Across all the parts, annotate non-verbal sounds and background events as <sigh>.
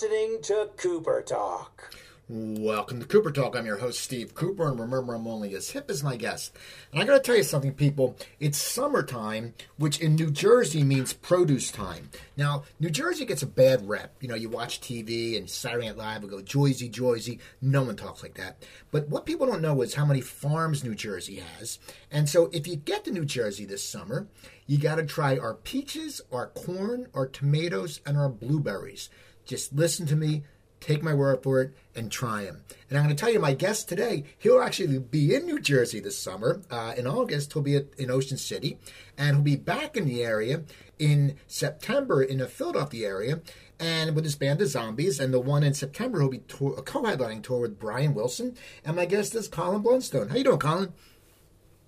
listening to Cooper Talk. Welcome to Cooper Talk. I'm your host, Steve Cooper, and remember, I'm only as hip as my guest. And I gotta tell you something, people. It's summertime, which in New Jersey means produce time. Now, New Jersey gets a bad rep. You know, you watch TV and Saturday Night Live will go, Joyzy, Joyzy. No one talks like that. But what people don't know is how many farms New Jersey has. And so if you get to New Jersey this summer, you gotta try our peaches, our corn, our tomatoes, and our blueberries. Just listen to me take my word for it and try them. And I'm going to tell you, my guest today, he'll actually be in New Jersey this summer. Uh, in August, he'll be at, in Ocean City, and he'll be back in the area in September in the Philadelphia area. And with his band, The Zombies, and the one in September, he'll be tour, a co-headlining tour with Brian Wilson. And my guest is Colin Blunstone. How you doing, Colin?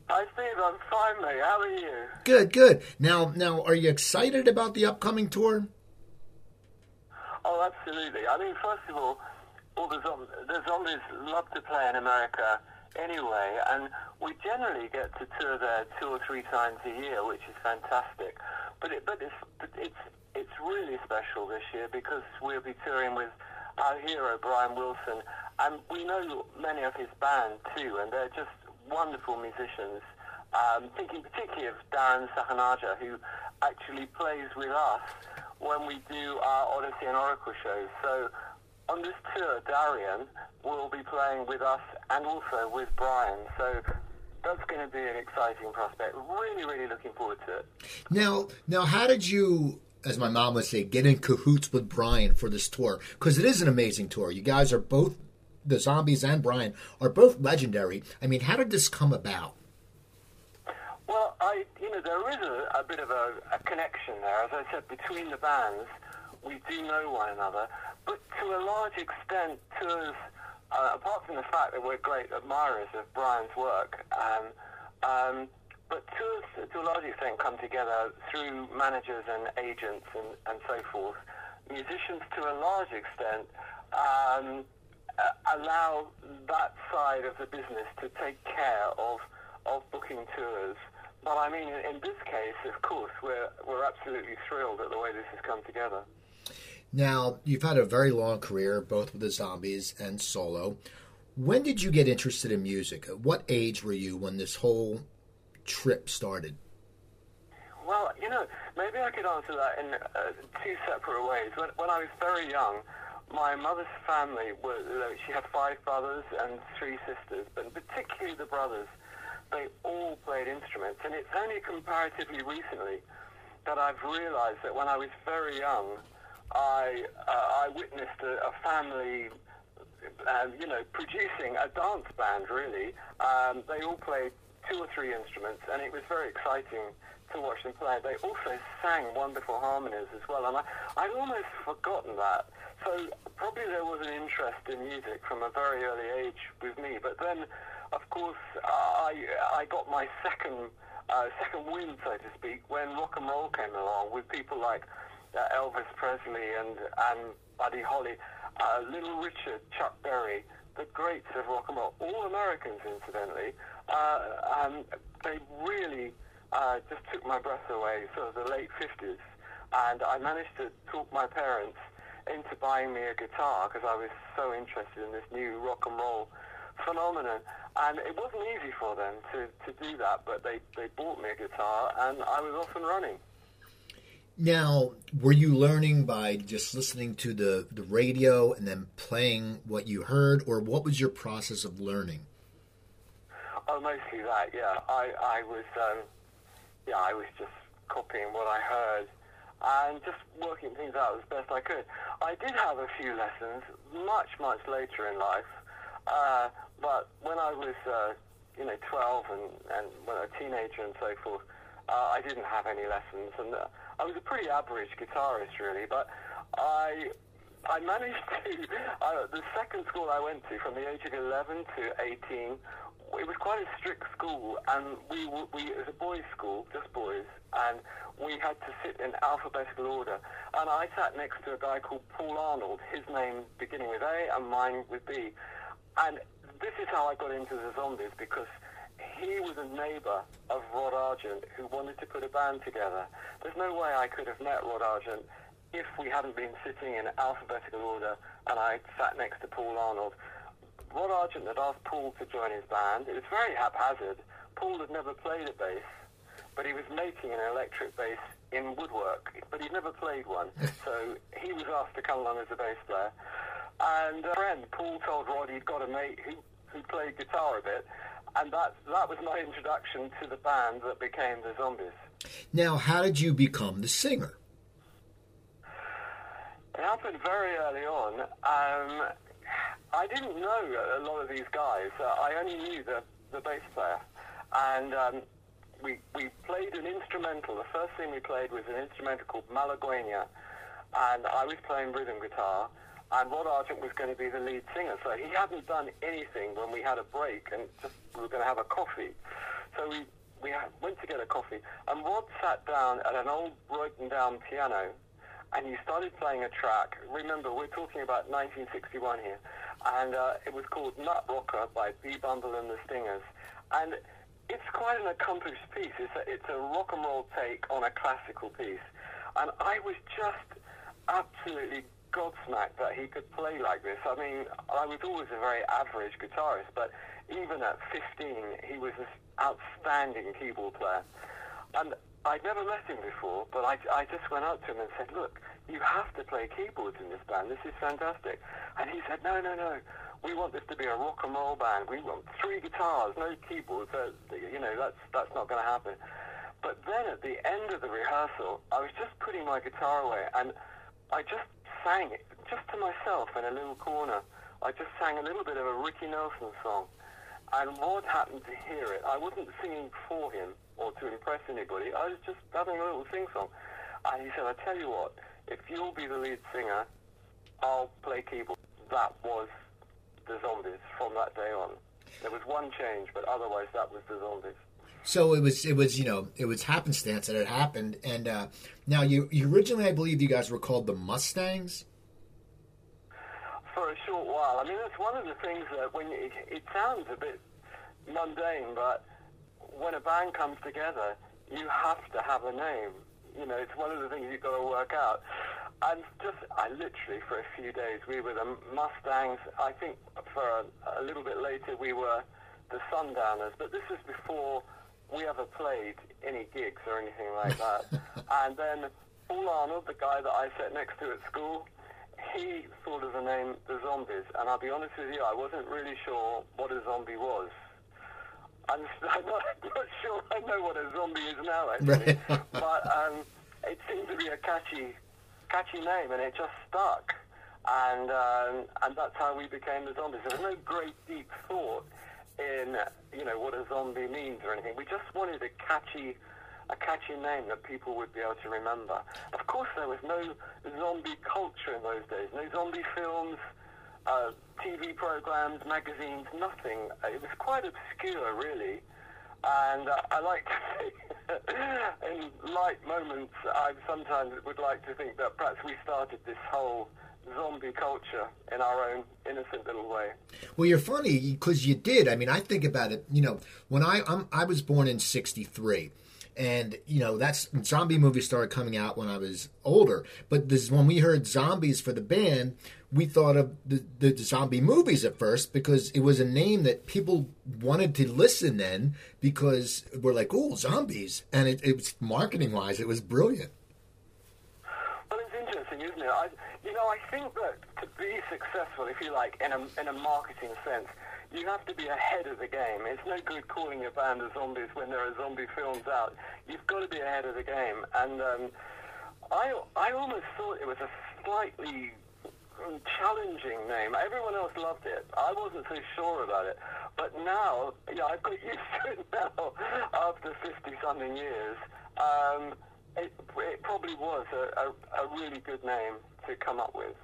Hi, Steve. I'm fine, mate. How are you? Good, good. Now, now, are you excited about the upcoming tour? Oh, absolutely. I mean, first of all, all the, zom- the zombies love to play in America anyway, and we generally get to tour there two or three times a year, which is fantastic. But it, but it's it's it's really special this year because we'll be touring with our hero Brian Wilson, and we know many of his band too, and they're just wonderful musicians. Um, thinking particularly of Darian Sahanaja, who actually plays with us when we do our Odyssey and Oracle shows. So on this tour, Darian will be playing with us and also with Brian. So that's going to be an exciting prospect. Really, really looking forward to it. Now, now, how did you, as my mom would say, get in cahoots with Brian for this tour? Because it is an amazing tour. You guys are both, the Zombies and Brian, are both legendary. I mean, how did this come about? Well, I, you know, there is a, a bit of a, a connection there. As I said, between the bands, we do know one another. But to a large extent, tours, uh, apart from the fact that we're great admirers of Brian's work, um, um, but tours, to a large extent, come together through managers and agents and, and so forth. Musicians, to a large extent, um, uh, allow that side of the business to take care of, of booking tours. But I mean, in this case, of course, we're, we're absolutely thrilled at the way this has come together. Now, you've had a very long career, both with the Zombies and solo. When did you get interested in music? At what age were you when this whole trip started? Well, you know, maybe I could answer that in uh, two separate ways. When, when I was very young, my mother's family was, she had five brothers and three sisters, but particularly the brothers they all played instruments. And it's only comparatively recently that I've realized that when I was very young, I, uh, I witnessed a, a family, um, you know, producing a dance band, really. Um, they all played two or three instruments, and it was very exciting to watch them play. They also sang wonderful harmonies as well, and I, I'd almost forgotten that. So probably there was an interest in music from a very early age with me, but then of course, I I got my second uh, second wind, so to speak, when rock and roll came along with people like uh, Elvis Presley and and Buddy Holly, uh, Little Richard, Chuck Berry, the greats of rock and roll, all Americans, incidentally. Um, they really uh, just took my breath away, sort of the late 50s, and I managed to talk my parents into buying me a guitar because I was so interested in this new rock and roll phenomenon. And it wasn't easy for them to, to do that, but they, they bought me a guitar and I was off and running. Now, were you learning by just listening to the, the radio and then playing what you heard, or what was your process of learning? Oh, mostly that, yeah. I, I was, um, yeah, I was just copying what I heard and just working things out as best I could. I did have a few lessons much, much later in life, uh, but when I was, uh, you know, 12 and, and when I was a teenager and so forth, uh, I didn't have any lessons. And uh, I was a pretty average guitarist, really. But I I managed <laughs> to, uh, the second school I went to, from the age of 11 to 18, it was quite a strict school, and we, we it was a boys' school, just boys, and we had to sit in alphabetical order. And I sat next to a guy called Paul Arnold, his name beginning with A and mine with B. And this is how I got into the zombies because he was a neighbour of Rod Argent who wanted to put a band together. There's no way I could have met Rod Argent if we hadn't been sitting in alphabetical order and I sat next to Paul Arnold, Rod Argent had asked Paul to join his band. It was very haphazard. Paul had never played a bass, but he was making an electric bass in woodwork, but he'd never played one. <laughs> so he was asked to come along as a bass player. And a friend, Paul told Rod he'd got a mate who, who played guitar a bit, and that, that was my introduction to the band that became the Zombies. Now, how did you become the singer? It happened very early on. Um, I didn't know a lot of these guys. Uh, I only knew the, the bass player. And um, we, we played an instrumental. The first thing we played was an instrumental called Malagueña. And I was playing rhythm guitar. And Rod Argent was going to be the lead singer. So he hadn't done anything when we had a break and just we were going to have a coffee. So we, we went to get a coffee. And Rod sat down at an old broken down piano and he started playing a track. Remember, we're talking about 1961 here, and uh, it was called Nut Rocker by B. Bumble and the Stingers. And it's quite an accomplished piece. It's a, it's a rock and roll take on a classical piece. And I was just absolutely gobsmacked that he could play like this. I mean, I was always a very average guitarist, but even at 15, he was an outstanding keyboard player. And I'd never met him before, but I, I just went up to him and said, look, you have to play keyboards in this band. This is fantastic. And he said, no, no, no. We want this to be a rock and roll band. We want three guitars, no keyboards. Uh, you know, that's, that's not going to happen. But then at the end of the rehearsal, I was just putting my guitar away and I just sang it just to myself in a little corner. I just sang a little bit of a Ricky Nelson song. And Rod happened to hear it. I wasn't singing for him or to impress anybody. I was just having a little sing song. And he said, I tell you what, if you'll be the lead singer, I'll play keyboard. That was the Zombies from that day on. There was one change, but otherwise that was the Zombies. So it was, it was, you know, it was happenstance that it happened. And uh, now you, originally, I believe, you guys were called the Mustangs. For a short while. I mean, that's one of the things that when it, it sounds a bit mundane, but when a band comes together, you have to have a name. You know, it's one of the things you've got to work out. And just, I literally, for a few days, we were the Mustangs. I think for a, a little bit later, we were the Sundowners. But this was before we ever played any gigs or anything like that. <laughs> and then Paul Arnold, the guy that I sat next to at school, he thought of the name The Zombies. And I'll be honest with you, I wasn't really sure what a zombie was. I'm, <laughs> I'm, not, I'm not sure I know what a zombie is now, actually. <laughs> but um, it seemed to be a catchy, catchy name, and it just stuck. And um, and that's how we became the zombies. There was no great deep thought in you know what a zombie means or anything. We just wanted a catchy a catchy name that people would be able to remember. Of course, there was no zombie culture in those days. No zombie films, uh, TV programs, magazines, nothing. It was quite obscure, really. And uh, I like to think, <laughs> in light moments, I sometimes would like to think that perhaps we started this whole zombie culture in our own innocent little way. Well, you're funny because you did. I mean, I think about it. You know, when I I'm, I was born in '63 and you know that's zombie movies started coming out when I was older. But this when we heard zombies for the band, we thought of the, the zombie movies at first because it was a name that people wanted to listen then because we're like, oh, zombies, and it, it was marketing wise, it was brilliant. Well, it's interesting, isn't it? I, I think that to be successful, if you like, in a in a marketing sense you have to be ahead of the game. It's no good calling your band the zombies when there are zombie films out. You've got to be ahead of the game. And um, I, I almost thought it was a slightly challenging name. Everyone else loved it. I wasn't so sure about it. But now, yeah, I've got <laughs> used to it now after 50-something years. Um, it, it probably was a, a, a really good name to come up with.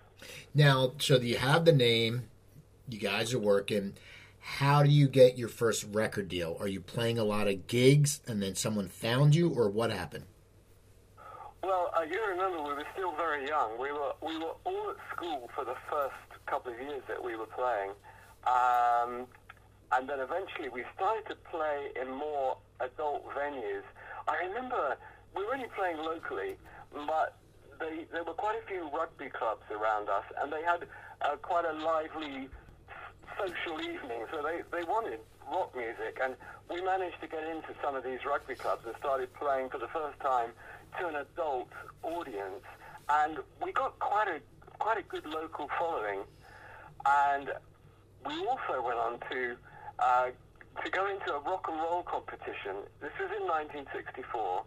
Now, so you have the name, you guys are working how do you get your first record deal? Are you playing a lot of gigs and then someone found you, or what happened? Well, uh, you remember we were still very young. We were we were all at school for the first couple of years that we were playing, um, and then eventually we started to play in more adult venues. I remember we were only playing locally, but they, there were quite a few rugby clubs around us, and they had uh, quite a lively social evening. So they, they wanted rock music, and we managed to get into some of these rugby clubs and started playing for the first time to an adult audience, and we got quite a quite a good local following, and we also went on to uh, to go into a rock and roll competition. This was in 1964.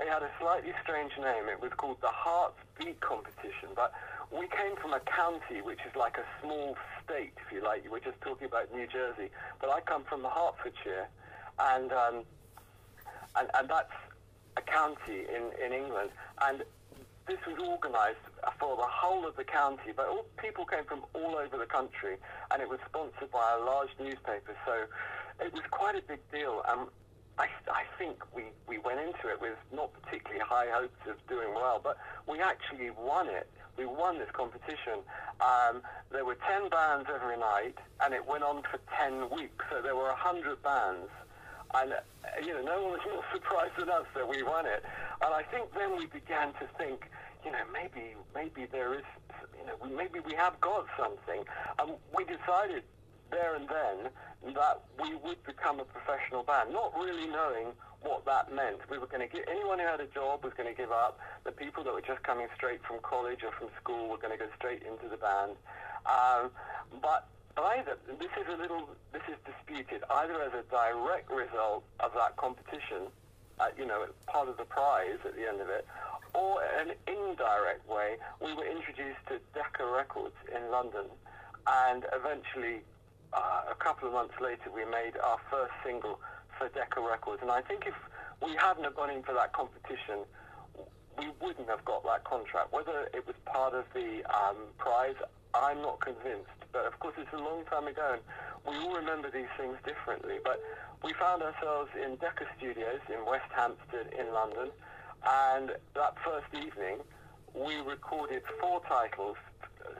It had a slightly strange name. It was called the Herts Beat Competition, but we came from a county which is like a small state, if you like. You were just talking about New Jersey, but I come from Hertfordshire, and um, and, and that's a county in, in England, and this was organised for the whole of the county, but all, people came from all over the country, and it was sponsored by a large newspaper, so it was quite a big deal. Um, I, I think we, we went into it with not particularly high hopes of doing well, but we actually won it. We won this competition. Um, there were 10 bands every night, and it went on for 10 weeks, so there were 100 bands. And, uh, you know, no one was <laughs> more surprised than us that we won it. And I think then we began to think, you know, maybe, maybe there is, you know, maybe we have got something. And we decided there and then that we would become a professional band, not really knowing what that meant. We were going to get anyone who had a job was going to give up. The people that were just coming straight from college or from school were going to go straight into the band. Um, but either this is a little this is disputed either as a direct result of that competition, uh, you know, part of the prize at the end of it, or an indirect way. We were introduced to Decca Records in London, and eventually uh, a couple of months later, we made our first single for Decca Records. And I think if we hadn't have gone in for that competition, we wouldn't have got that contract. Whether it was part of the um, prize, I'm not convinced. But of course, it's a long time ago, and we all remember these things differently. But we found ourselves in Decca Studios in West Hampstead in London, and that first evening, we recorded four titles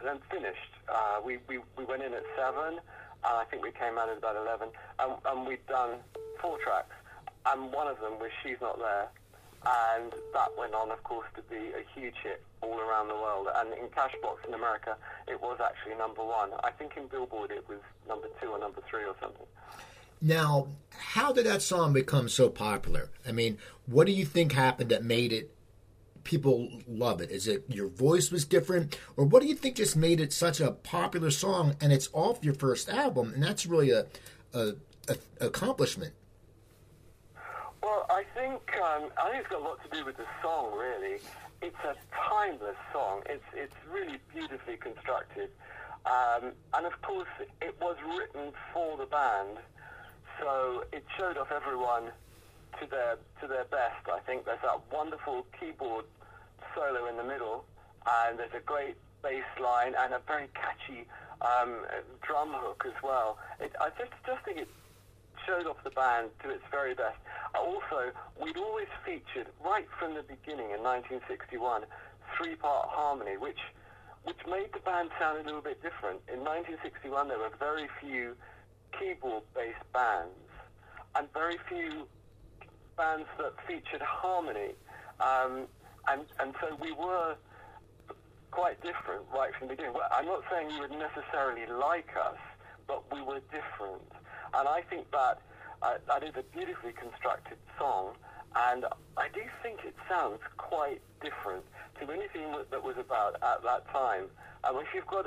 and finished. Uh, we, we, we went in at seven and I think we came out at about 11, and, and we'd done four tracks, and one of them was She's Not There, and that went on, of course, to be a huge hit all around the world. And in Cashbox in America, it was actually number one. I think in Billboard it was number two or number three or something. Now, how did that song become so popular? I mean, what do you think happened that made it people love it? Is it your voice was different, or what do you think just made it such a popular song? And it's off your first album, and that's really a, a, a accomplishment. Well, I think um, I think it's got a lot to do with the song. Really, it's a timeless song. It's it's really beautifully constructed, um, and of course, it was written for the band, so it showed off everyone to their to their best. I think there's that wonderful keyboard solo in the middle, and there's a great bass line and a very catchy um, drum hook as well. It, I just just think it showed off the band to its very best. Also, we'd always featured right from the beginning in 1961 three-part harmony, which which made the band sound a little bit different. In 1961, there were very few keyboard-based bands and very few bands that featured harmony. Um, and, and so we were quite different right from the beginning. Well, I'm not saying you would necessarily like us, but we were different. And I think that uh, that is a beautifully constructed song, and I do think it sounds quite different to anything that was about at that time. And if you've got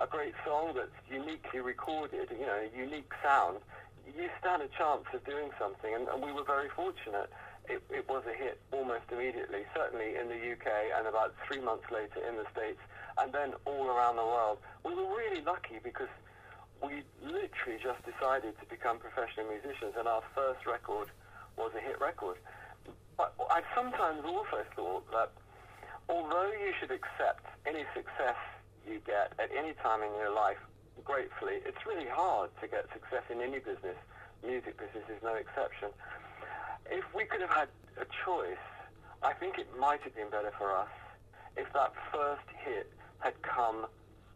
a great song that's uniquely recorded, you know, a unique sound, you stand a chance of doing something, and, and we were very fortunate. It, it, was a hit almost immediately, certainly in the UK, and about three months later in the States, and then all around the world. We were really lucky because we literally just decided to become professional musicians, and our first record was a hit record. But I sometimes also thought that although you should accept any success you get at any time in your life gratefully. It's really hard to get success in any business. Music business is no exception. If we could have had a choice, I think it might have been better for us if that first hit had come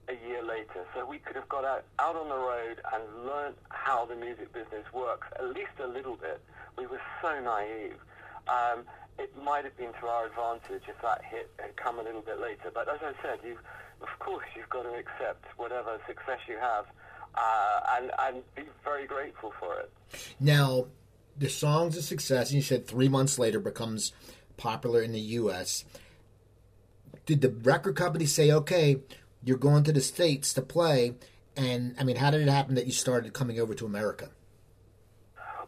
a year later. So we could have got out, out on the road and learned how the music business works, at least a little bit. We were so naive. Um, it might have been to our advantage if that hit had come a little bit later. But as I said, you, of course, you've got to accept whatever success you have uh, and, and be very grateful for it. Now, the song's a success, and you said three months later becomes popular in the U.S. Did the record company say, okay, you're going to the States to play? And, I mean, how did it happen that you started coming over to America?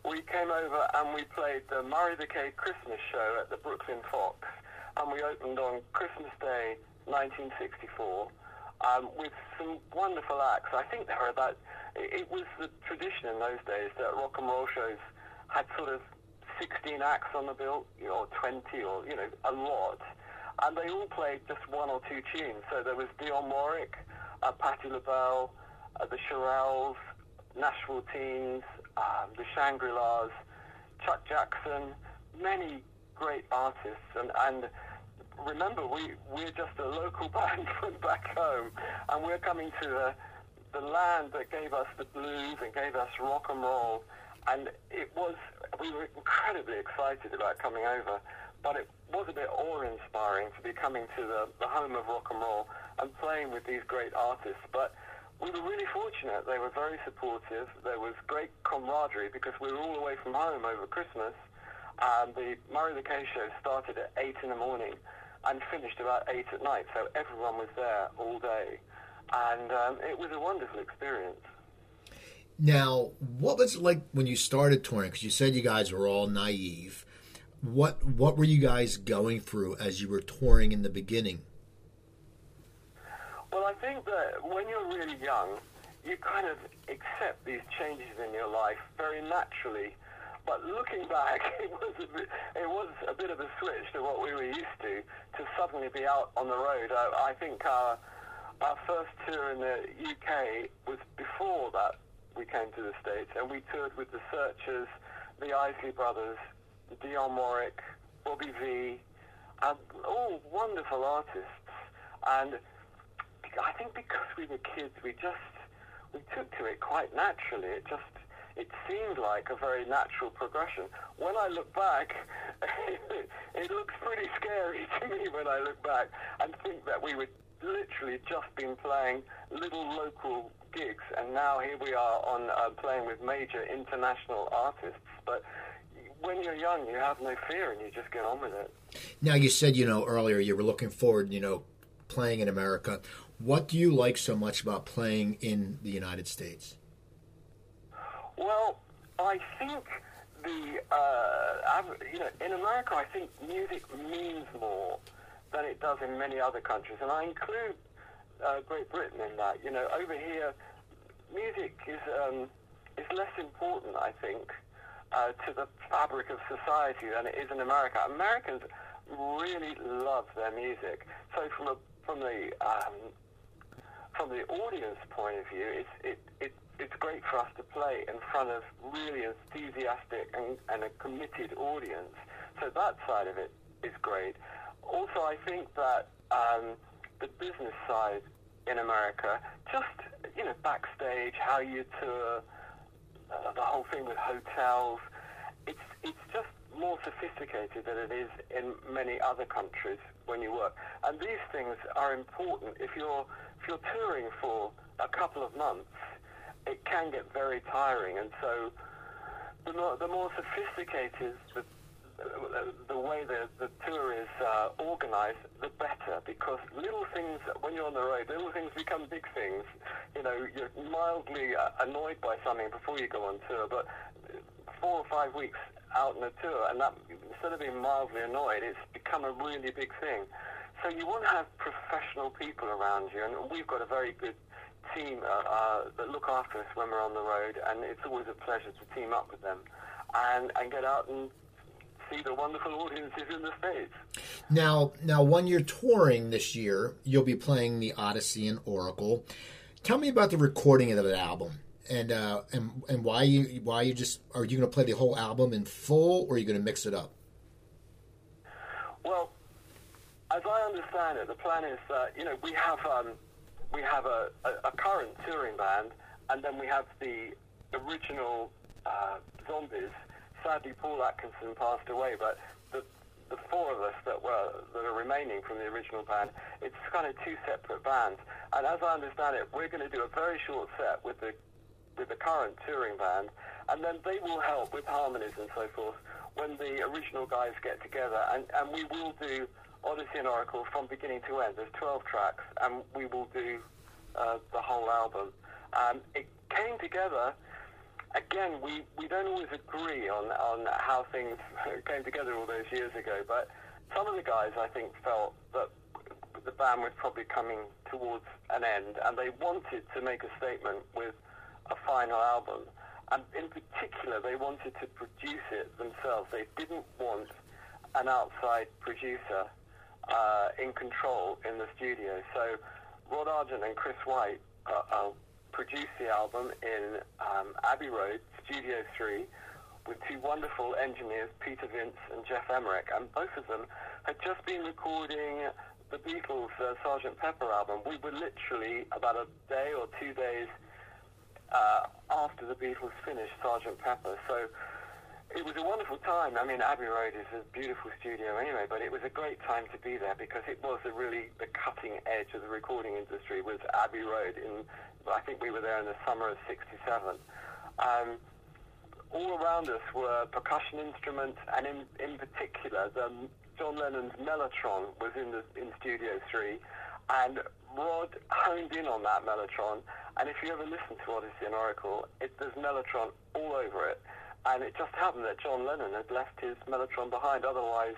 We came over and we played the Murray the K Christmas show at the Brooklyn Fox, and we opened on Christmas Day 1964 um, with some wonderful acts. I think there were about, it, it was the tradition in those days that rock and roll shows had sort of 16 acts on the bill, or 20 or, you know, a lot. And they all played just one or two tunes. So there was Dionne Warwick, uh, Patti LaBelle, uh, the Shirelles, Nashville Teens, um, the Shangri-Las, Chuck Jackson, many great artists. And, and remember, we, we're just a local <laughs> band from back home, and we're coming to the, the land that gave us the blues and gave us rock and roll. And it was, we were incredibly excited about coming over, but it was a bit awe-inspiring to be coming to the, the home of rock and roll and playing with these great artists. But we were really fortunate. They were very supportive. There was great camaraderie because we were all away from home over Christmas. And the Murray the K show started at 8 in the morning and finished about 8 at night. So everyone was there all day. And um, it was a wonderful experience. Now, what was it like when you started touring? Because you said you guys were all naive. What what were you guys going through as you were touring in the beginning? Well, I think that when you're really young, you kind of accept these changes in your life very naturally. But looking back, <laughs> it was a bit, it was a bit of a switch to what we were used to, to suddenly be out on the road. I, I think our, our first tour in the UK was before that we came to the States, and we toured with the Searchers, the Isley Brothers, Dionne Warwick, Bobby Vee, and all wonderful artists. And I think because we were kids, we just we took to it quite naturally. It just it seemed like a very natural progression. When I look back, <laughs> it looks pretty scary <laughs> to me when I look back and think that we were literally just been playing little local gigs, and now here we are on uh, playing with major international artists. But when you're young, you have no fear, and you just get on with it. Now, you said you know earlier you were looking forward, you know, playing in America. What do you like so much about playing in the United States? Well, I think the uh, you know in America, I think music means more than it does in many other countries, and I include uh, Great Britain in that. You know, over here, music is um, is less important, I think, uh, to the fabric of society than it is in America. Americans really love their music, so from a from the um, from the audience point of view, it's it, it it's great for us to play in front of really enthusiastic and, and a committed audience. So that side of it is great. Also, I think that um, the business side in America, just you know, backstage, how you tour, uh, the whole thing with hotels, it's it's just more sophisticated than it is in many other countries when you work. And these things are important. If you're if you're touring for a couple of months, it can get very tiring. And so the more, the more sophisticated the the way the, the tour is uh, organized, the better. Because little things, when you're on the road, little things become big things. You know, you're mildly uh, annoyed by something before you go on tour, but four or five weeks out on a tour, and that instead of being mildly annoyed, it's become a really big thing. So you want to have professional people around you, and we've got a very good team uh, uh, that look after us when we're on the road, and it's always a pleasure to team up with them and, and get out and see the wonderful audiences in the States. Now, now, when you're touring this year, you'll be playing the Odyssey and Oracle. Tell me about the recording of that album, and uh, and and why you why you just are you going to play the whole album in full, or are you going to mix it up? Well, as I understand it, the plan is that you know we have um, we have a, a, a, current touring band, and then we have the original uh, Zombies sadly, Paul Atkinson passed away, but the, the four of us that were that are remaining from the original band, it's kind of two separate bands. And as I understand it, we're going to do a very short set with the with the current touring band, and then they will help with harmonies and so forth when the original guys get together. And, and we will do Odyssey and Oracle from beginning to end. There's 12 tracks, and we will do uh, the whole album. Um, it came together again, we, we don't always agree on, on how things <laughs> came together all those years ago, but some of the guys, I think, felt that the band was probably coming towards an end, and they wanted to make a statement with a final album. And in particular, they wanted to produce it themselves. They didn't want an outside producer uh, in control in the studio. So Rod Argent and Chris White uh, uh, produced the album in um, Abbey Road, Studio 3, with two wonderful engineers, Peter Vince and Geoff Emerick, and both of them had just been recording the Beatles' uh, Sgt. Pepper album. We were literally about a day or two days uh, after the Beatles finished Sgt. Pepper, so it was a wonderful time. I mean, Abbey Road is a beautiful studio anyway, but it was a great time to be there because it was really the cutting edge of the recording industry was Abbey Road. In I think we were there in the summer of '67. Um, all around us were percussion instruments, and in in particular, the, John Lennon's Mellotron was in the in Studio Three, and Rod honed in on that Mellotron. And if you ever listen to Odyssey and Oracle, it, there's Mellotron all over it. And it just happened that John Lennon had left his Mellotron behind. Otherwise,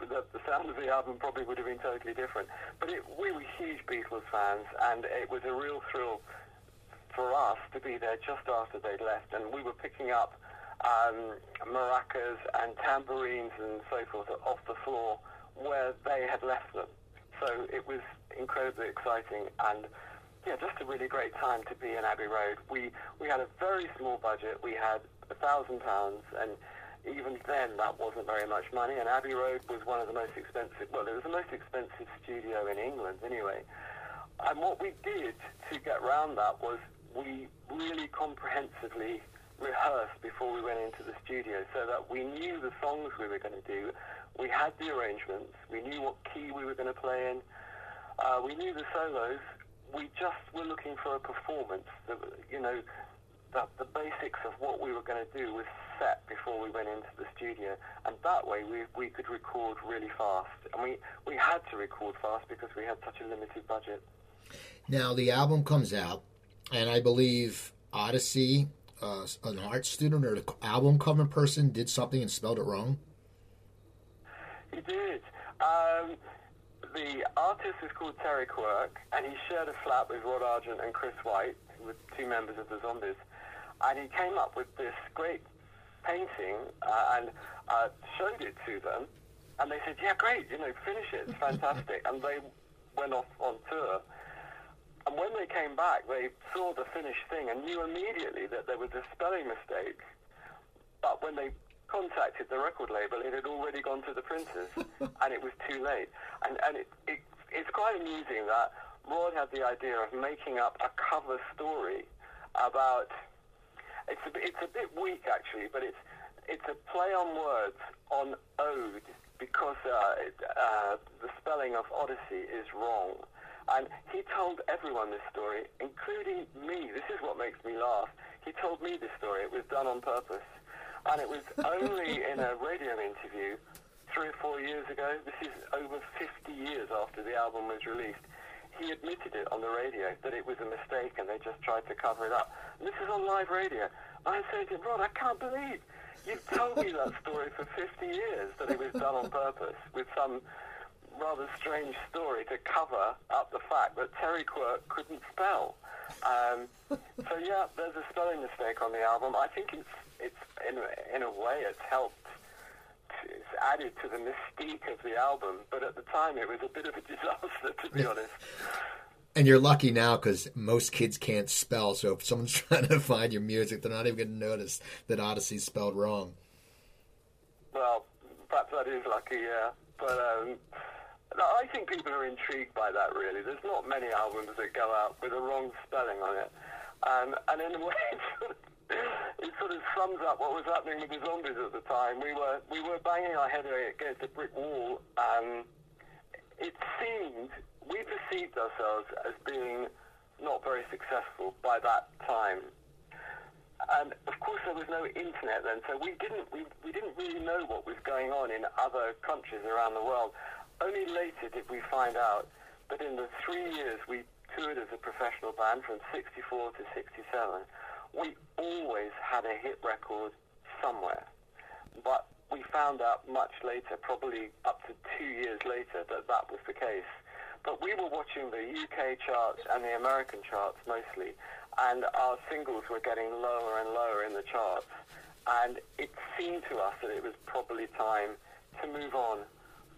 the, the sound of the album probably would have been totally different. But it, we were huge Beatles fans, and it was a real thrill for us to be there just after they'd left. And we were picking up um, maracas and tambourines and so forth off the floor where they had left them. So it was incredibly exciting and yeah, just a really great time to be in Abbey Road. We we had a very small budget. We had a thousand pounds, and even then that wasn't very much money. And Abbey Road was one of the most expensive. Well, it was the most expensive studio in England, anyway. And what we did to get around that was we really comprehensively rehearsed before we went into the studio, so that we knew the songs we were going to do. We had the arrangements. We knew what key we were going to play in. Uh, we knew the solos, we just were looking for a performance. That, you know, that the basics of what we were going to do was set before we went into the studio, and that way we we could record really fast. And we we had to record fast because we had such a limited budget. Now the album comes out, and I believe Odyssey, uh, an art student or the album cover person, did something and spelled it wrong. He did. Um, the artist is called Terry Quirk, and he shared a flat with Rod Argent and Chris White, with two members of the Zombies. And he came up with this great painting uh, and uh, showed it to them. And they said, yeah, great, you know, finish it, it's fantastic. <laughs> and they went off on tour. And when they came back, they saw the finished thing and knew immediately that there was a spelling mistake. But when they contacted the record label, it had already gone to the printers, <laughs> and it was too late. And and it, it it's quite amusing that Rod had the idea of making up a cover story about. It's a, it's a bit weak actually, but it's it's a play on words on ode because uh, it, uh, the spelling of Odyssey is wrong. And he told everyone this story, including me. This is what makes me laugh. He told me this story. It was done on purpose. And it was <laughs> only in a radio interview three or four years ago, this is over 50 years after the album was released, he admitted it on the radio that it was a mistake and they just tried to cover it up. And this is on live radio. I said to him, Rod, I can't believe you've told me that story for 50 years that it was done on purpose with some rather strange story to cover up the fact that Terry Quirk couldn't spell. Um, so yeah, there's a spelling mistake on the album. I think it's it's in in a way it's helped. It's added to the mystique of the album, but at the time it was a bit of a <laughs> disaster, to be honest. And you're lucky now because most kids can't spell. So if someone's <laughs> trying to find your music, they're not even going to notice that Odyssey's spelled wrong. Well, perhaps that is lucky, yeah. But um, I think people are intrigued by that. Really, there's not many albums that go out with a wrong spelling on it. Um, and in a way, <laughs> it sort, of, sums up what was happening with the zombies at the time. We were we were banging our head against a brick wall. Um, it seemed we perceived ourselves as being not very successful by that time. And of course, there was no internet then, so we didn't we, we didn't really know what was going on in other countries around the world. Only later did we find out But in the three years we toured as a professional band from 64 to 67, we always had a hit record somewhere. But we found out much later, probably up to two years later, that that was the case. But we were watching the UK charts and the American charts mostly, and our singles were getting lower and lower in the charts. And it seemed to us that it was probably time to move on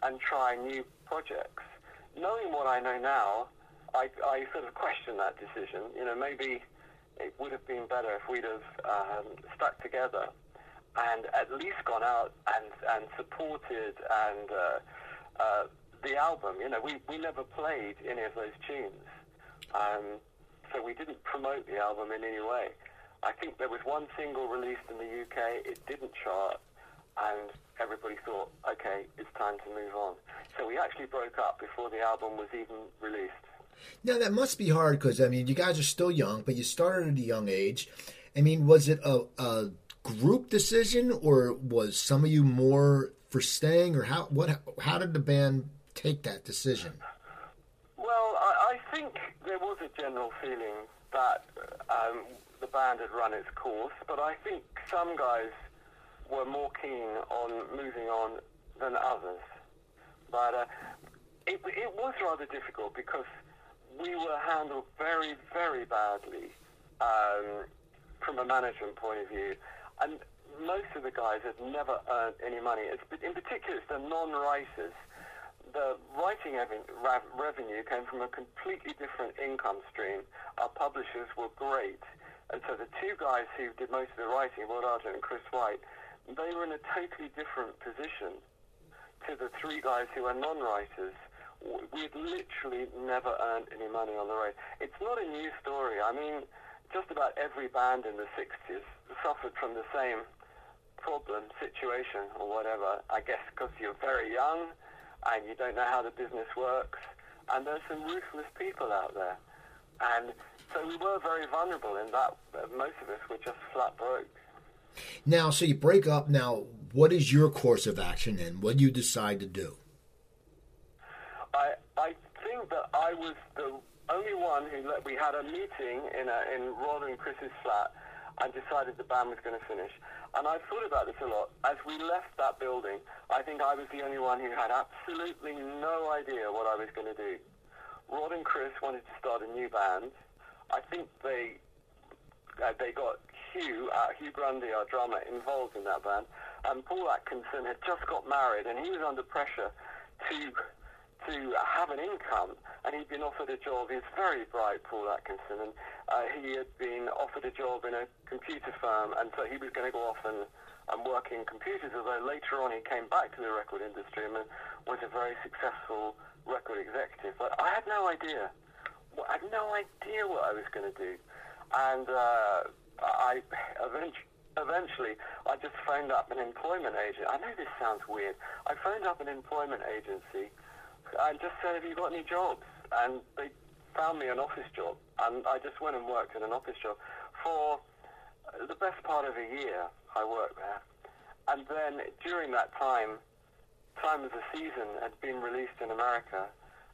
and try new projects. Knowing what I know now, I, I sort of question that decision. You know, maybe it would have been better if we'd have um, stuck together and at least gone out and, and supported and uh, uh, the album. You know, we, we never played any of those tunes. Um, so we didn't promote the album in any way. I think there was one single released in the UK, it didn't chart, and everybody thought, okay, it's time to move on. So we actually broke up before the album was even released. Now that must be hard because I mean, you guys are still young, but you started at a young age. I mean, was it a, a group decision, or was some of you more for staying, or how? What? How did the band take that decision? Well, I, I think there was a general feeling that um, the band had run its course, but I think some guys were more keen on moving on than others. But uh, it, it was rather difficult because we were handled very, very badly um, from a management point of view. And most of the guys had never earned any money. It's, in particular, it's the non-writers. The writing revenue came from a completely different income stream. Our publishers were great. And so the two guys who did most of the writing, Rod Argent and Chris White, they were in a totally different position to the three guys who are non-writers we'd literally never earned any money on the road. It's not a new story. I mean, just about every band in the 60s suffered from the same problem, situation, or whatever. I guess because you're very young and you don't know how the business works, and there's some ruthless people out there. And so we were very vulnerable in that. Most of us were just flat broke. Now, so you break up. Now, what is your course of action and what do you decide to do? I I think that I was the only one who let, we had a meeting in a, in Rod and Chris's flat and decided the band was going to finish. And I thought about this a lot. As we left that building, I think I was the only one who had absolutely no idea what I was going to do. Rod and Chris wanted to start a new band. I think they uh, they got Hugh, uh, Hugh Grundy, our drummer, involved in that band. And Paul Atkinson had just got married, and he was under pressure to to have an income, and he'd been offered a job. He's very bright, Paul Atkinson, and uh, he had been offered a job in a computer firm, and so he was going to go off and, and work in computers. Although later on he came back to the record industry and was a very successful record executive. But I had no idea. I had no idea what I was going to do, and uh, I eventually eventually I just phoned up an employment agent. I know this sounds weird. I phoned up an employment agency and just said, have you got any jobs? And they found me an office job, and I just went and worked in an office job for the best part of a year. I worked there, and then during that time, Time of the Season had been released in America,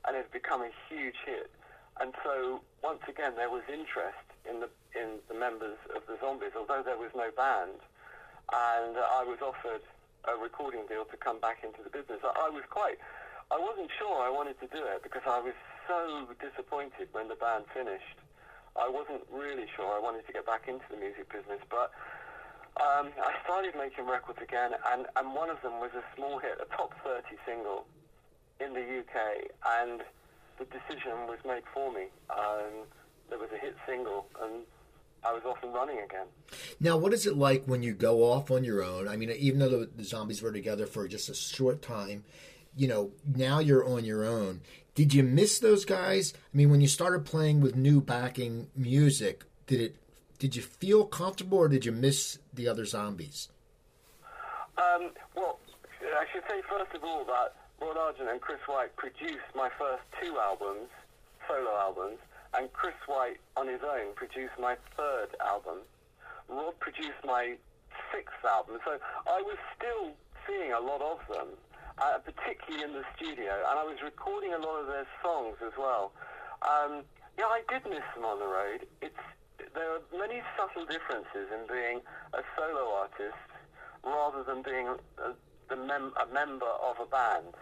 and it had become a huge hit. And so once again, there was interest in the in the members of the Zombies, although there was no band, and I was offered a recording deal to come back into the business. I was quite I wasn't sure I wanted to do it because I was so disappointed when the band finished. I wasn't really sure I wanted to get back into the music business, but um, I started making records again, and, and one of them was a small hit, a top 30 single in the UK, and the decision was made for me. Um, there was a hit single, and I was off and running again. Now, what is it like when you go off on your own? I mean, even though the, the zombies were together for just a short time, you know, now you're on your own. Did you miss those guys? I mean, when you started playing with new backing music, did it? Did you feel comfortable, or did you miss the other zombies? Um, well, I should say first of all that Rod Argent and Chris White produced my first two albums, solo albums, and Chris White on his own produced my third album. Rod produced my sixth album, so I was still seeing a lot of them, uh, particularly in the studio, and I was recording a lot of their songs as well. Um, yeah, I did miss them on the road. It's there are many subtle differences in being a solo artist rather than being a, the mem- a member of a band.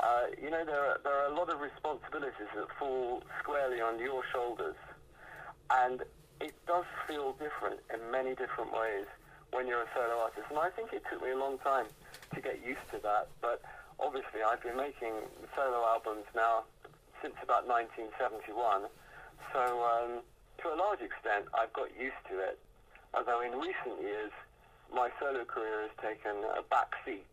Uh, you know, there are, there are a lot of responsibilities that fall squarely on your shoulders, and it does feel different in many different ways when you're a solo artist. And I think it took me a long time to get used to that, but obviously I've been making solo albums now since about 1971, so um, to a large extent I've got used to it, although in recent years my solo career has taken a back seat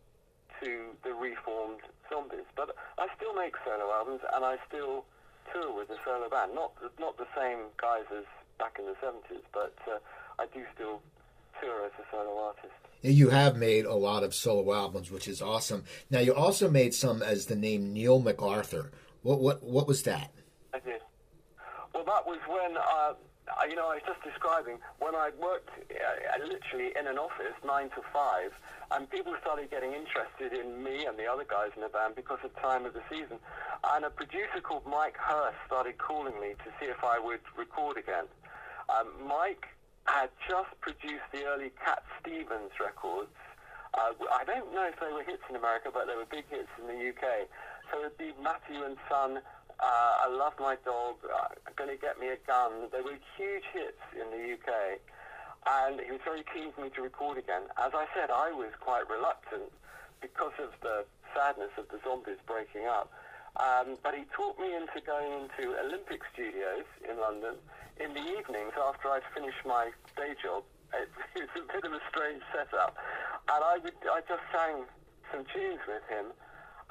to the reformed zombies. But I still make solo albums and I still tour with a solo band. Not not the same guys as back in the 70s, but uh, I do still tour as a solo artist. You have made a lot of solo albums, which is awesome. Now you also made some as the name Neil MacArthur. What what what was that? I did. Well, that was when uh, you know, I was just describing when I worked uh, literally in an office nine to five, and people started getting interested in me and the other guys in the band because of time of the season. And a producer called Mike Hurst started calling me to see if I would record again. Um, Mike had just produced the early Cat Stevens records. Uh, I don't know if they were hits in America, but they were big hits in the UK. So it'd be Matthew and Son uh, I Love My Dog, uh, Gonna Get Me a Gun. They were huge hits in the UK. And he was very keen for me to record again. As I said, I was quite reluctant because of the sadness of the zombies breaking up. Um, but he talked me into going into Olympic Studios in London in the evenings after I'd finished my day job. It, <laughs> it was a bit of a strange setup. And I, would, I just sang some tunes with him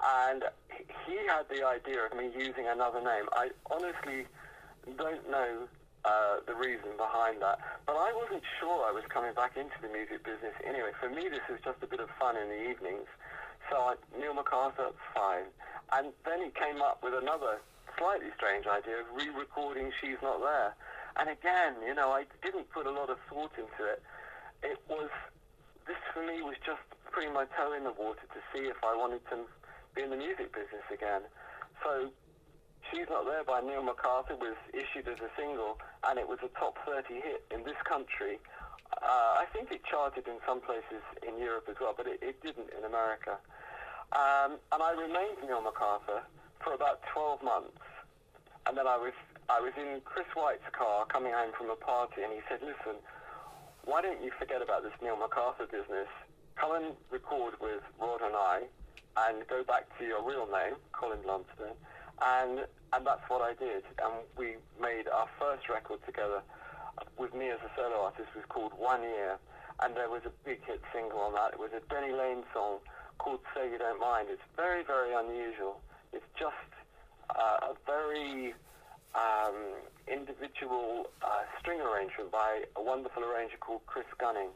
and he had the idea of me using another name. I honestly don't know uh, the reason behind that, but I wasn't sure I was coming back into the music business anyway. For me, this was just a bit of fun in the evenings. So I, Neil MacArthur, fine. And then he came up with another slightly strange idea of re-recording She's Not There. And again, you know, I didn't put a lot of thought into it. It was, this for me was just putting my toe in the water to see if I wanted to be in the music business again. So She's Not There by Neil MacArthur was issued as a single and it was a top 30 hit in this country. Uh, I think it charted in some places in Europe as well, but it, it didn't in America. Um, and I remained Neil MacArthur for about 12 months. And then I was, I was in Chris White's car coming home from a party and he said, listen, why don't you forget about this Neil MacArthur business? Come and record with Rod and I and go back to your real name, Colin Blunstone, and and that's what I did. And we made our first record together with me as a solo artist was called One Year, and there was a big hit single on that. It was a Denny Laine song called Say You Don't Mind. It's very very unusual. It's just uh, a very um, individual uh, string arrangement by a wonderful arranger called Chris Gunning.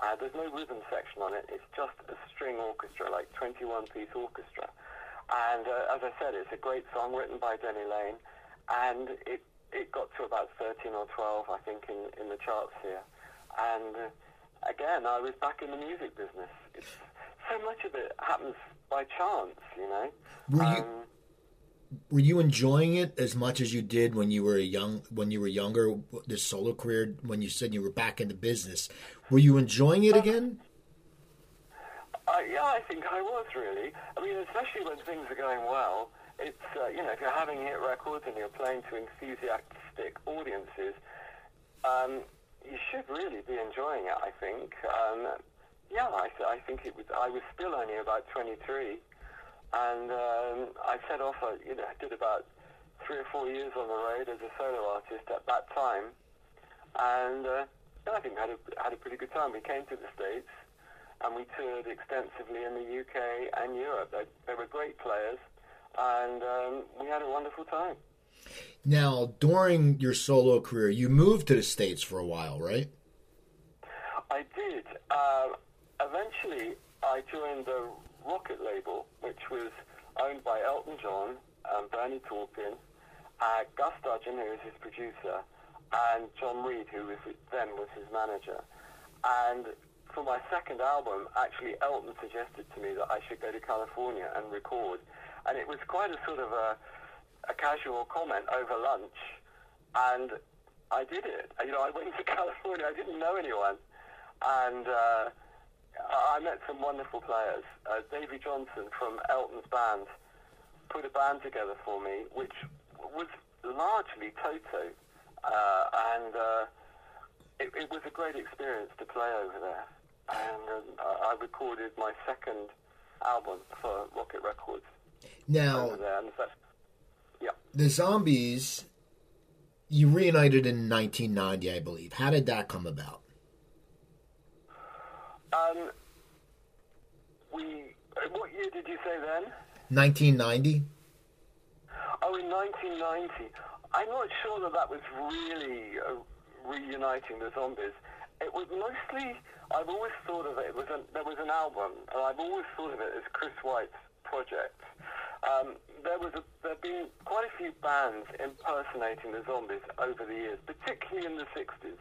Uh, there's no rhythm section on it. It's just a string orchestra, like 21-piece orchestra. And uh, as I said, it's a great song written by Denny Laine, and it it got to about 13 or 12, I think, in, in the charts here. And uh, again, I was back in the music business. It's, so much of it happens by chance, you know. Were you, um, were you enjoying it as much as you did when you were a young when you were younger this solo career when you said you were back in the business? Were you enjoying it again? Uh, yeah i think i was really. I mean especially when things are going well it's uh, you know if you're having hit records and you're playing to enthusiastic audiences um, you should really be enjoying it i think. Um, yeah I, I think it was i was still only about 23 and um, I set off, uh, you know, I did about three or four years on the road as a solo artist at that time. And uh, I think I had a, had a pretty good time. We came to the States and we toured extensively in the UK and Europe. They, they were great players and um, we had a wonderful time. Now, during your solo career, you moved to the States for a while, right? I did. Uh, eventually, I joined the Rocket label, which was owned by Elton John and Bernie Taupin, uh, Gus Dudgeon, who was his producer, and John Reid, who was then was his manager. And for my second album, actually, Elton suggested to me that I should go to California and record. And it was quite a sort of a, a casual comment over lunch. And I did it. You know, I went to <laughs> California. I didn't know anyone. And uh, I met some wonderful players. Uh, Davey Johnstone from Elton's band put a band together for me, which was largely Toto. Uh, and uh, it, it was a great experience to play over there. And uh, I recorded my second album for Rocket Records Now, over there. And so, yeah. the Zombies, you reunited in 1990, I believe. How did that come about? Um, we. What year did you say then? 1990? Oh, in 1990. I'm not sure that that was really uh, reuniting the zombies. It was mostly. I've always thought of it. It was an, there was an album, and I've always thought of it as Chris White's project. Um, there was a, there have been quite a few bands impersonating the zombies over the years, particularly in the 60s.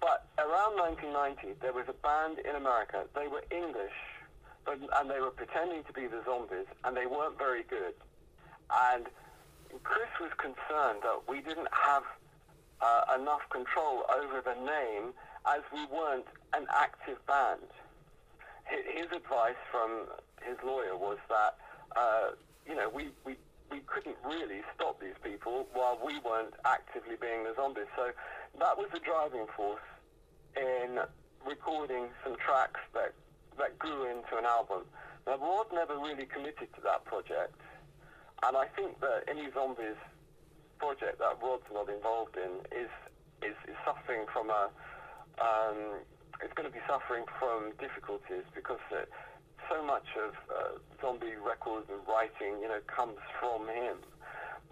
But around 1990, there was a band in America. They were English, but, and they were pretending to be the zombies, and they weren't very good. And Chris was concerned that we didn't have uh, enough control over the name as we weren't an active band. His advice from his lawyer was that, uh, you know, we, we, we couldn't really stop these people while we weren't actively being the zombies. So that was the driving force in recording some tracks that, that grew into an album. Now, Rod never really committed to that project. And I think that any zombies project that Rod's not involved in is is, is suffering from a um, it's going to be suffering from difficulties because uh, so much of uh, zombie records and writing, you know, comes from him.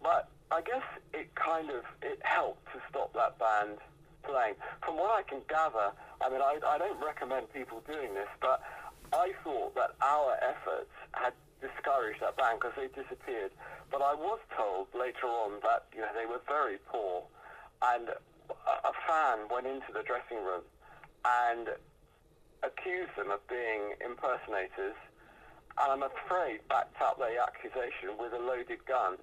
But I guess it kind of it helped to stop that band playing. From what I can gather, I mean, I, I don't recommend people doing this, but I thought that our efforts had discouraged that band because they disappeared. But I was told later on that you know they were very poor, and a, a fan went into the dressing room and accused them of being impersonators, and I'm afraid backed up their accusation with a loaded gun.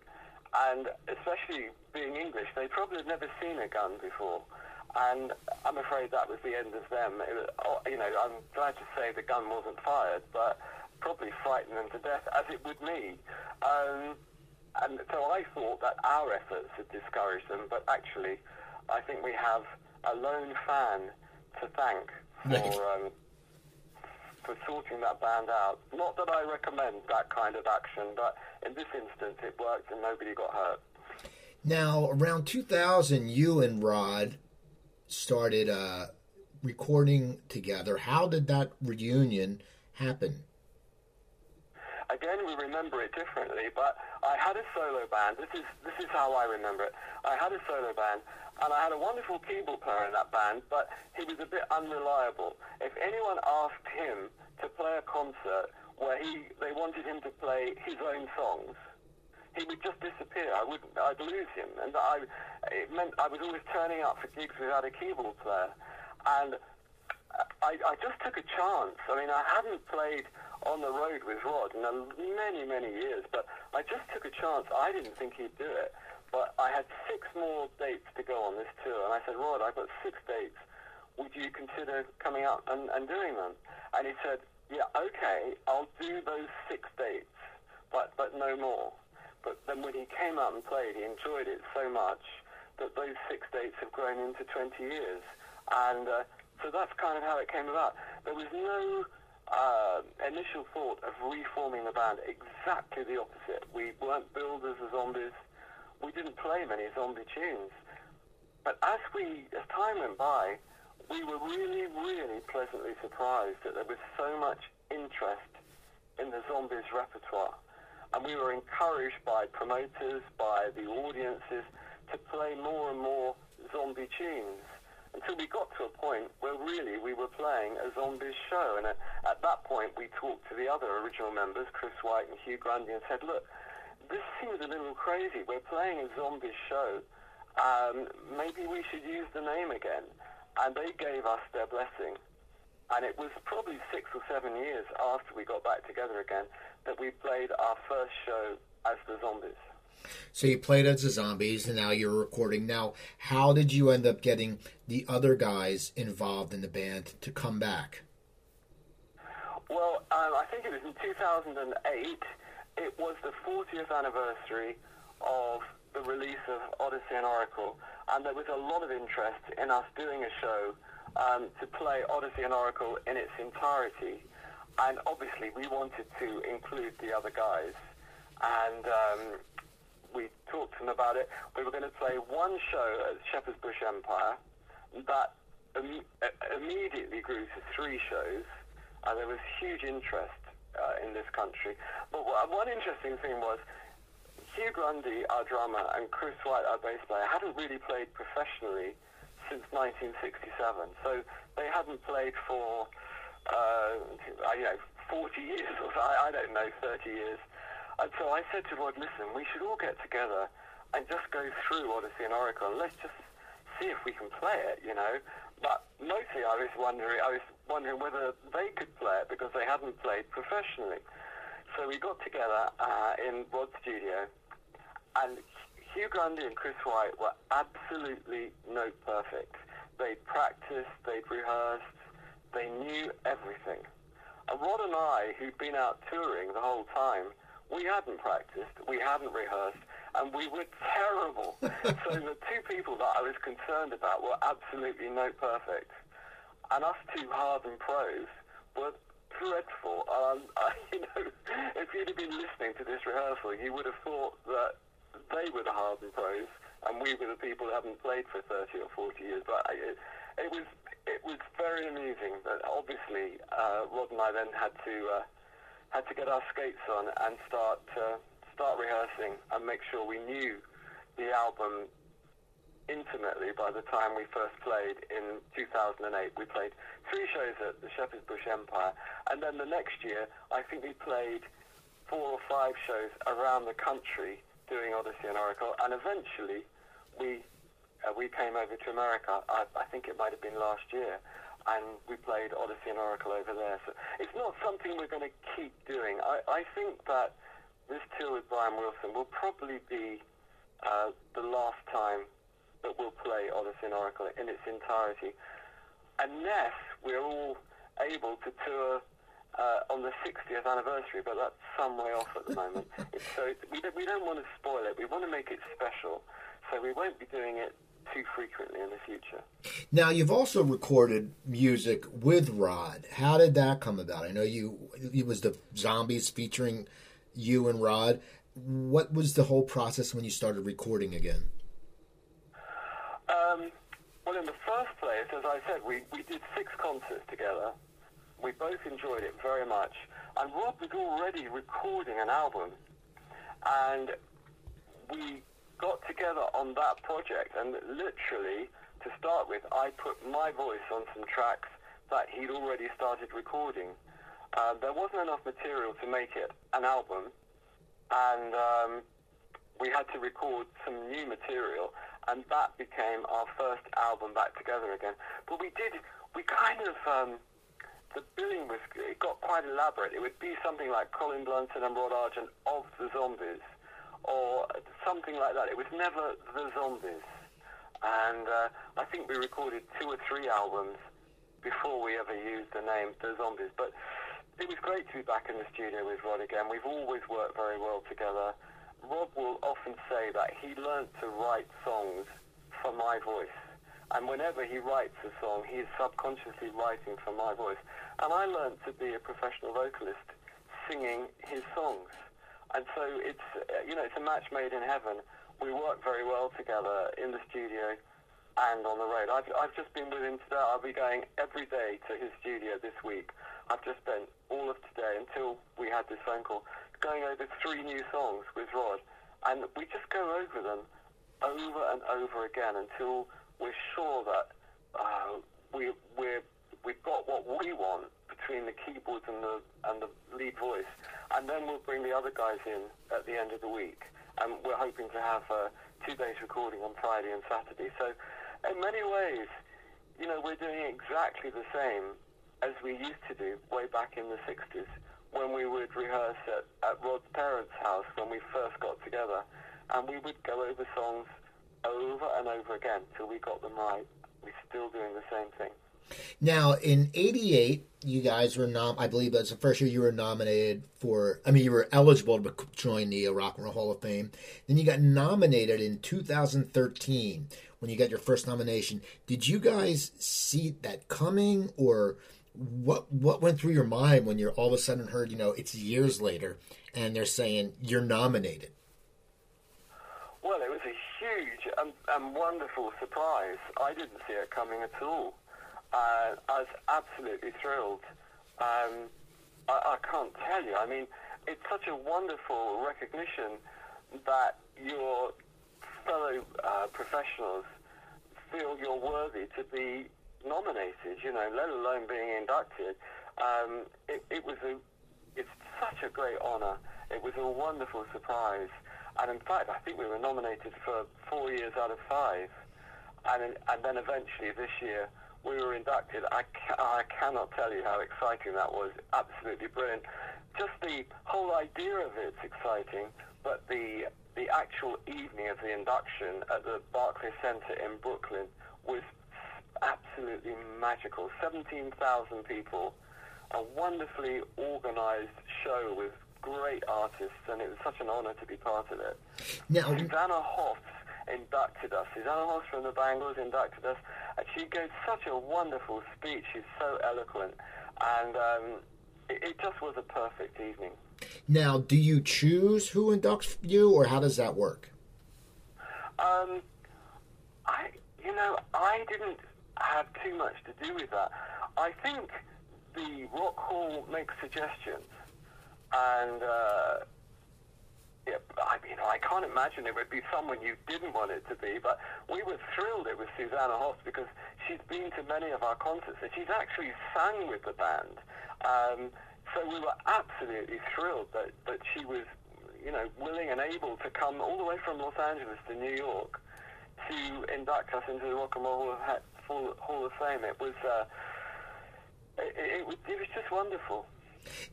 And especially being English, they probably had never seen a gun before. And I'm afraid that was the end of them. Was, oh, you know, I'm glad to say the gun wasn't fired, but probably frightened them to death, as it would me. Um, and so I thought that our efforts had discouraged them, but actually, I think we have a lone fan to thank for um, for sorting that band out. Not that I recommend that kind of action, but in this instance, it worked and nobody got hurt. Now, around 2000, you and Rod started uh, recording together. How did that reunion happen? Again, we remember it differently, but I had a solo band. This is this is how I remember it. I had a solo band, and I had a wonderful keyboard player in that band, but he was a bit unreliable. If anyone asked him to play a concert where he they wanted him to play his own songs, he would just disappear. I would I'd lose him, and I it meant I was always turning up for gigs without a keyboard player, and I, I just took a chance. I mean, I hadn't played on the road with Rod in many, many years, but I just took a chance. I didn't think he'd do it, but I had six more dates to go on this tour, and I said, Rod, I've got six dates. Would you consider coming up and, and doing them? And he said, Yeah, okay, I'll do those six dates, but but no more. But then when he came out and played, he enjoyed it so much that those six dates have grown into 20 years. And uh, so that's kind of how it came about. There was no uh, initial thought of reforming the band. Exactly the opposite. We weren't as the zombies. We didn't play many zombie tunes. But as we, as time went by, we were really, really pleasantly surprised that there was so much interest in the zombies repertoire. And we were encouraged by promoters, by the audiences, to play more and more zombie tunes until we got to a point where really we were playing a zombies show. And at, at that point, we talked to the other original members, Chris White and Hugh Grundy, and said, look, this seems a little crazy. We're playing a zombies show. Um, maybe we should use the name again. And they gave us their blessing. And it was probably six or seven years after we got back together again that we played our first show as the Zombies. So you played as the Zombies, and now you're recording. Now, how did you end up getting the other guys involved in the band to come back? Well, um, I think it was in 2008. It was the 40th anniversary of the release of Odyssey and Oracle, and there was a lot of interest in us doing a show um, to play Odyssey and Oracle in its entirety. And obviously, we wanted to include the other guys. And um, we talked to them about it. We were going to play one show at Shepherd's Bush Empire that Im- immediately grew to three shows. And there was huge interest uh, in this country. But one interesting thing was Hugh Grundy, our drummer, and Chris White, our bass player, hadn't really played professionally since 1967. So they hadn't played for, uh, you know, 40 years <laughs> or so, I, I don't know, 30 years. And so I said to Rod, listen, we should all get together and just go through Odyssey and Oracle. And Let's just see if we can play it, you know. But mostly I was wondering, I was wondering whether they could play it because they hadn't played professionally. So we got together uh, in Rod's studio, and Hugh Grundy and Chris White were absolutely note perfect. They'd practiced, they'd rehearsed, they knew everything. And Rod and I, who'd been out touring the whole time, we hadn't practiced, we hadn't rehearsed, and we were terrible. <laughs> so the two people that I was concerned about were absolutely no perfect. And us two hardened pros were dreadful. Um, <laughs> I, you know, if you'd have been listening to this rehearsal, you would have thought that they were the hardened pros, and we were the people who haven't played for 30 or 40 years. But it, it was it was very amusing. But obviously, uh, Rod and I then had to uh, had to get our skates on and start uh, start rehearsing and make sure we knew the album intimately by the time we first played in 2008. We played three shows at the Shepherd's Bush Empire, and then the next year, I think we played four or five shows around the country doing Odyssey and Oracle, and eventually we uh, we came over to America. I, I think it might have been last year, and we played Odyssey and Oracle over there. So it's not something we're going to keep doing. I, I think that this tour with Brian Wilson will probably be uh, the last time that we'll play Odyssey and Oracle in its entirety, unless we're all able to tour uh, on the 60th anniversary, but that's some way off at the moment. <laughs> so we, don't, we don't want to spoil it. We want to make it special, so we won't be doing it too frequently in the future. Now, you've also recorded music with Rod. How did that come about? I know you it was the Zombies featuring you and Rod. What was the whole process when you started recording again? Um, well, in the first place, as I said, we, we did six concerts together we both enjoyed it very much. And Rod was already recording an album, and we got together on that project. And literally, to start with, I put my voice on some tracks that he'd already started recording. Uh, there wasn't enough material to make it an album, and um, we had to record some new material, and that became our first album back together again. But we did, we kind of. Um, the billing was it got quite elaborate. It would be something like Colin Blunstone and Rod Argent of the Zombies, or something like that. It was never the Zombies, and uh, I think we recorded two or three albums before we ever used the name the Zombies. But it was great to be back in the studio with Rod again. We've always worked very well together. Rod will often say that he learnt to write songs for my voice. And whenever he writes a song, he is subconsciously writing for my voice. And I learned to be a professional vocalist singing his songs. And so it's, uh, you know, it's a match made in heaven. We work very well together in the studio and on the road. I've, I've just been with him today. I'll be going every day to his studio this week. I've just spent all of today until we had this phone call going over three new songs with Rod, and we just go over them over and over again until we're sure that uh, we we're we've got what we want between the keyboards and the and the lead voice, and then we'll bring the other guys in at the end of the week, and we're hoping to have uh, two days recording on Friday and Saturday. So, in many ways, you know, we're doing exactly the same as we used to do way back in the 60s when we would rehearse at, at Rod's parents' house when we first got together. And we would go over songs over and over again till we got them right. We're still doing the same thing. Now, in '88, you guys were nom. I believe that's the first year you were nominated for. I mean, you were eligible to join the uh, Rock and Roll Hall of Fame. Then you got nominated in 2013 when you got your first nomination. Did you guys see that coming, or what? What went through your mind when you all of a sudden heard, you know, it's years later, and they're saying you're nominated? Well, it was a huge and, and wonderful surprise. I didn't see it coming at all. Uh, I was absolutely thrilled. Um, I, I can't tell you. I mean, it's such a wonderful recognition that your fellow uh, professionals feel you're worthy to be nominated. You know, let alone being inducted. Um, it, it was a, it's such a great honour. It was a wonderful surprise, and in fact, I think we were nominated for four years out of five, and and then eventually this year we were inducted, I, ca- I cannot tell you how exciting that was. Absolutely brilliant. Just the whole idea of it's exciting, but the the actual evening of the induction at the Barclays Center in Brooklyn was absolutely magical. 17,000 people, a wonderfully organized show with great artists, and it was such an honor to be part of it. Now, Susanna inducted us. Susanna Hoffs from the Bangles inducted us, and she gave such a wonderful speech. She's so eloquent, and um, it, it just was a perfect evening. now, do you choose who inducts you, or how does that work? Um, I, you know, I didn't have too much to do with that. I think the Rock Hall makes suggestions, and uh, yeah, I mean, I can't imagine it would be someone you didn't want it to be. But we were thrilled it was Susanna Hoffs because she's been to many of our concerts and she's actually sang with the band. Um, so we were absolutely thrilled that, that she was, you know, willing and able to come all the way from Los Angeles to New York to induct us into the Rock and Roll Hall of, Fame. It was, uh, it, it, it was just wonderful.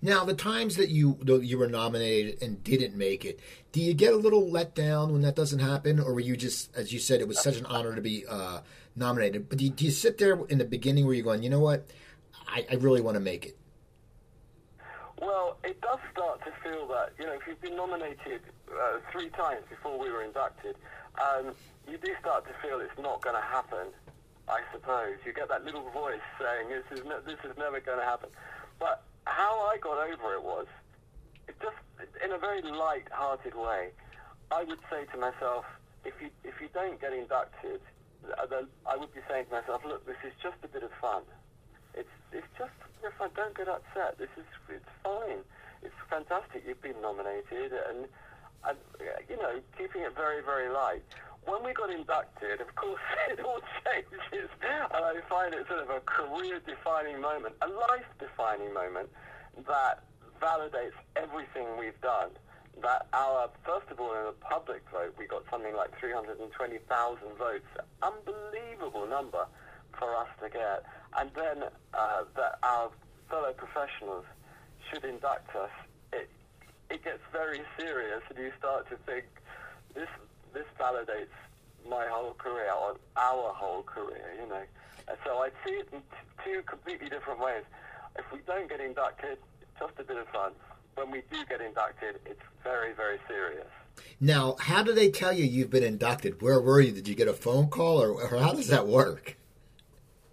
Now, the times that you you were nominated and didn't make it, do you get a little let down when that doesn't happen, or were you just, as you said, it was such an honor to be uh, nominated? But do you, do you sit there in the beginning where you're going, you know what, I, I really want to make it? Well, it does start to feel that, you know, if you've been nominated uh, three times before we were inducted, um, you do start to feel it's not going to happen, I suppose. You get that little voice saying, this is, this is never going to happen. But how I got over it was, it just in a very light-hearted way, I would say to myself, if you, if you don't get inducted, uh, then I would be saying to myself, look, this is just a bit of fun. It's it's just if I don't get upset, this is it's fine. It's fantastic. You've been nominated, and and uh, you know keeping it very very light. When we got inducted, of course, <laughs> it all changes, and I find it sort of a career-defining moment, a life-defining moment that validates everything we've done. That our, first of all, in the public vote, we got something like 320,000 votes, unbelievable number for us to get. And then uh, that our fellow professionals should induct us. It, it gets very serious, and you start to think this this validates my whole career or our whole career, you know. And so I see it in t- two completely different ways. If we don't get inducted, just a bit of fun. When we do get inducted, it's very, very serious. Now, how do they tell you you've been inducted? Where were you? Did you get a phone call, or, or how does that work?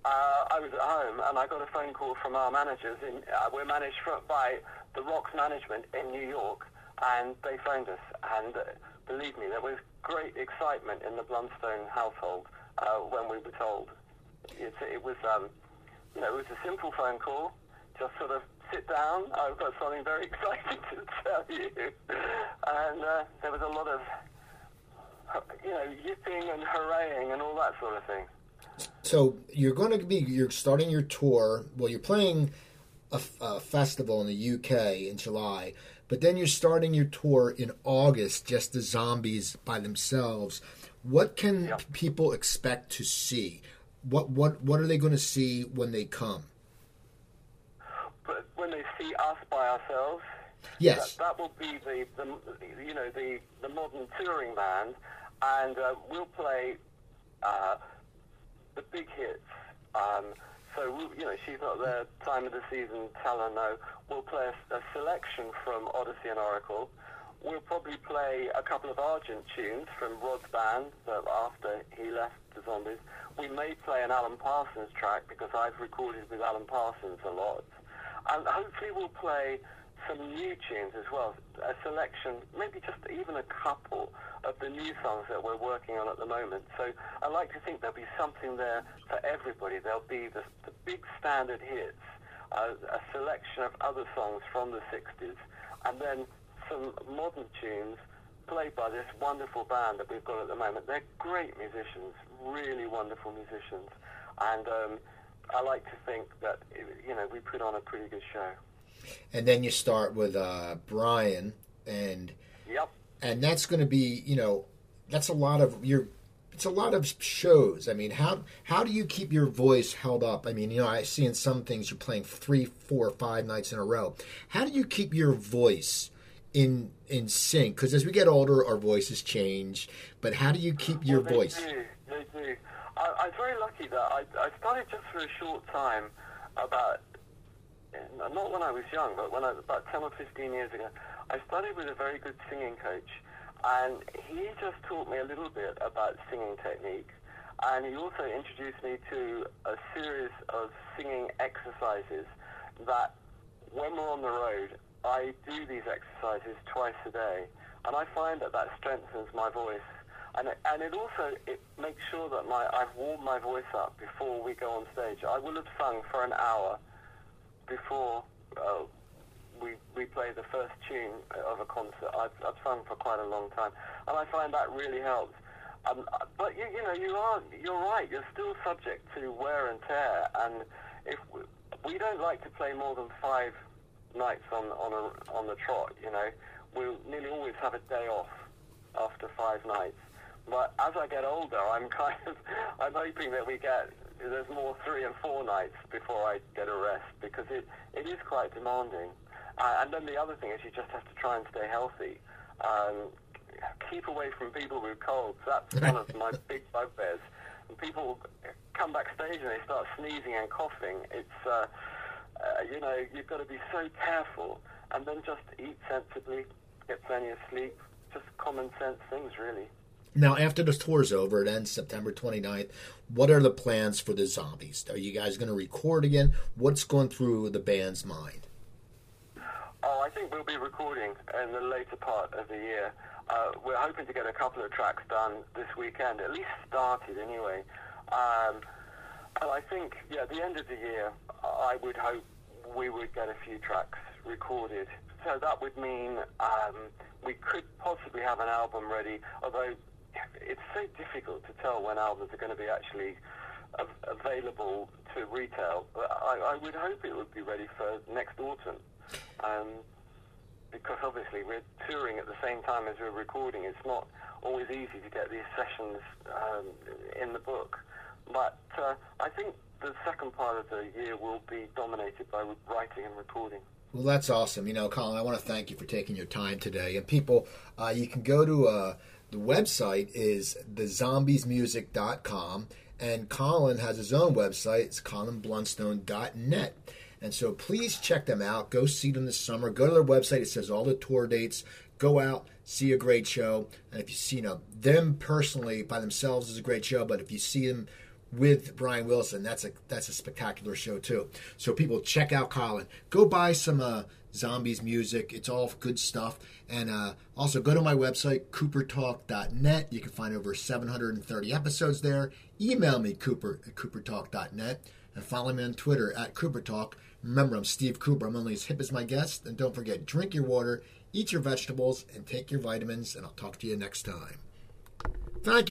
Uh, I was at home and I got a phone call from our managers. In, uh, we're managed from, by the Rocks management in New York, and they phoned us. And uh, believe me, there was great excitement in the Blunstone household uh, when we were told. It, it was, um, you know, it was a simple phone call, just sort of sit down. I've got something very <laughs> exciting to tell you. And uh, there was a lot of, you know, yipping and hurraying and all that sort of thing. So you're going to be you're starting your tour. Well, you're playing a, a festival in the UK in July, but then you're starting your tour in August. Just the zombies by themselves. What can people expect to see? What what what are they going to see when they come? But when they see us by ourselves, Yes. that, that will be the, the you know the the modern touring band, and uh, we'll play uh, the big hits. Um, so you know she's not there. Time of the season, tell her no. We'll play a, a selection from Odyssey and Oracle. We'll probably play a couple of Argent tunes from Rod's band that after he left the Zombies. We may play an Alan Parsons track because I've recorded with Alan Parsons a lot. And hopefully we'll play some new tunes as well, a selection, maybe just even a couple of the new songs that we're working on at the moment. So I like to think there'll be something there for everybody. There'll be the, the big standard hits, uh, a selection of other songs from the 60s, and then some modern tunes played by this wonderful band that we've got at the moment. They're great musicians, really wonderful musicians, and um, I like to think that you know we put on a pretty good show. And then you start with uh, Brian, and Yep. and that's going to be you know that's a lot of your it's a lot of shows. I mean how how do you keep your voice held up? I mean you know i see in some things you're playing three four five nights in a row. How do you keep your voice in in sync? Because as we get older our voices change but how do you keep your Well, they voice? Do, they do. I, was very lucky that I, I started just for a short time about, not when I was young, but when I, about 10 or 15 years ago, I started with a very good singing coach. And he just taught me a little bit about singing technique. And he also introduced me to a series of singing exercises that when we're on the road, I do these exercises twice a day. And I find that that strengthens my voice. And it, and it also it makes sure that my I've warmed my voice up before we go on stage. I will have sung for an hour before uh, we we play the first tune of a concert. I've, I've sung for quite a long time, and I find that really helps. Um, but you, you know, you are you're right. You're still subject to wear and tear, and if we, we don't like to play more than five nights on on a on the trot, you know, we'll nearly always have a day off after five nights. But as I get older, I'm <laughs> kind of I'm hoping that we get there's more three and four nights before I get a rest because it it is quite demanding. Uh, and then the other thing is you just have to try and stay healthy. Um, keep away from people with colds. That's one of my <laughs> big bugbears. When people come backstage and they start sneezing and coughing, it's uh, uh, you know you've got to be so careful, and then just eat sensibly, get plenty of sleep, just common sense things really. Now after the tour is over it ends september 29th what are the plans for the zombies are you guys going to record again what's going through the band's mind Oh, I think we'll be recording in the later part of the year. Uh, we're hoping to get a couple of tracks done this weekend, at least started anyway. Um, and I think, yeah, at the end of the year, I would hope we would get a few tracks recorded. So that would mean um, we could possibly have an album ready, although it's so difficult to tell when albums are going to be actually av- available to retail. I, I would hope it would be ready for next autumn. Um, because obviously we're touring at the same time as we're recording. It's not always easy to get these sessions um, in the book. But uh, I think the second part of the year will be dominated by writing and recording. Well, that's awesome. You know, Colin, I want to thank you for taking your time today. And people, uh, you can go to uh, the website is thezombiesmusic.com, and Colin has his own website. It's colinblunstone.net. And so please check them out. Go see them this summer. Go to their website. It says all the tour dates. Go out, see a great show. And if you see you know, them personally by themselves is a great show, but if you see them with Brian Wilson. That's a that's a spectacular show too. So people check out Colin. Go buy some uh, zombies music. It's all good stuff. And uh, also go to my website coopertalk.net. You can find over 730 episodes there. Email me cooper at coopertalk.net. and follow me on Twitter at Cooper Talk. Remember, I'm Steve Cooper. I'm only as hip as my guest. And don't forget, drink your water, eat your vegetables, and take your vitamins. And I'll talk to you next time. Thank you.